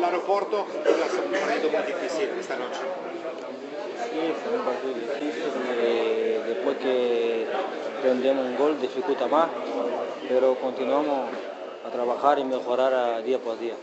el aeropuerto, un partido muy difícil esta noche. Sí, fue un partido difícil. Eh, después que prendemos un gol dificulta más, pero continuamos a trabajar y mejorar día por día.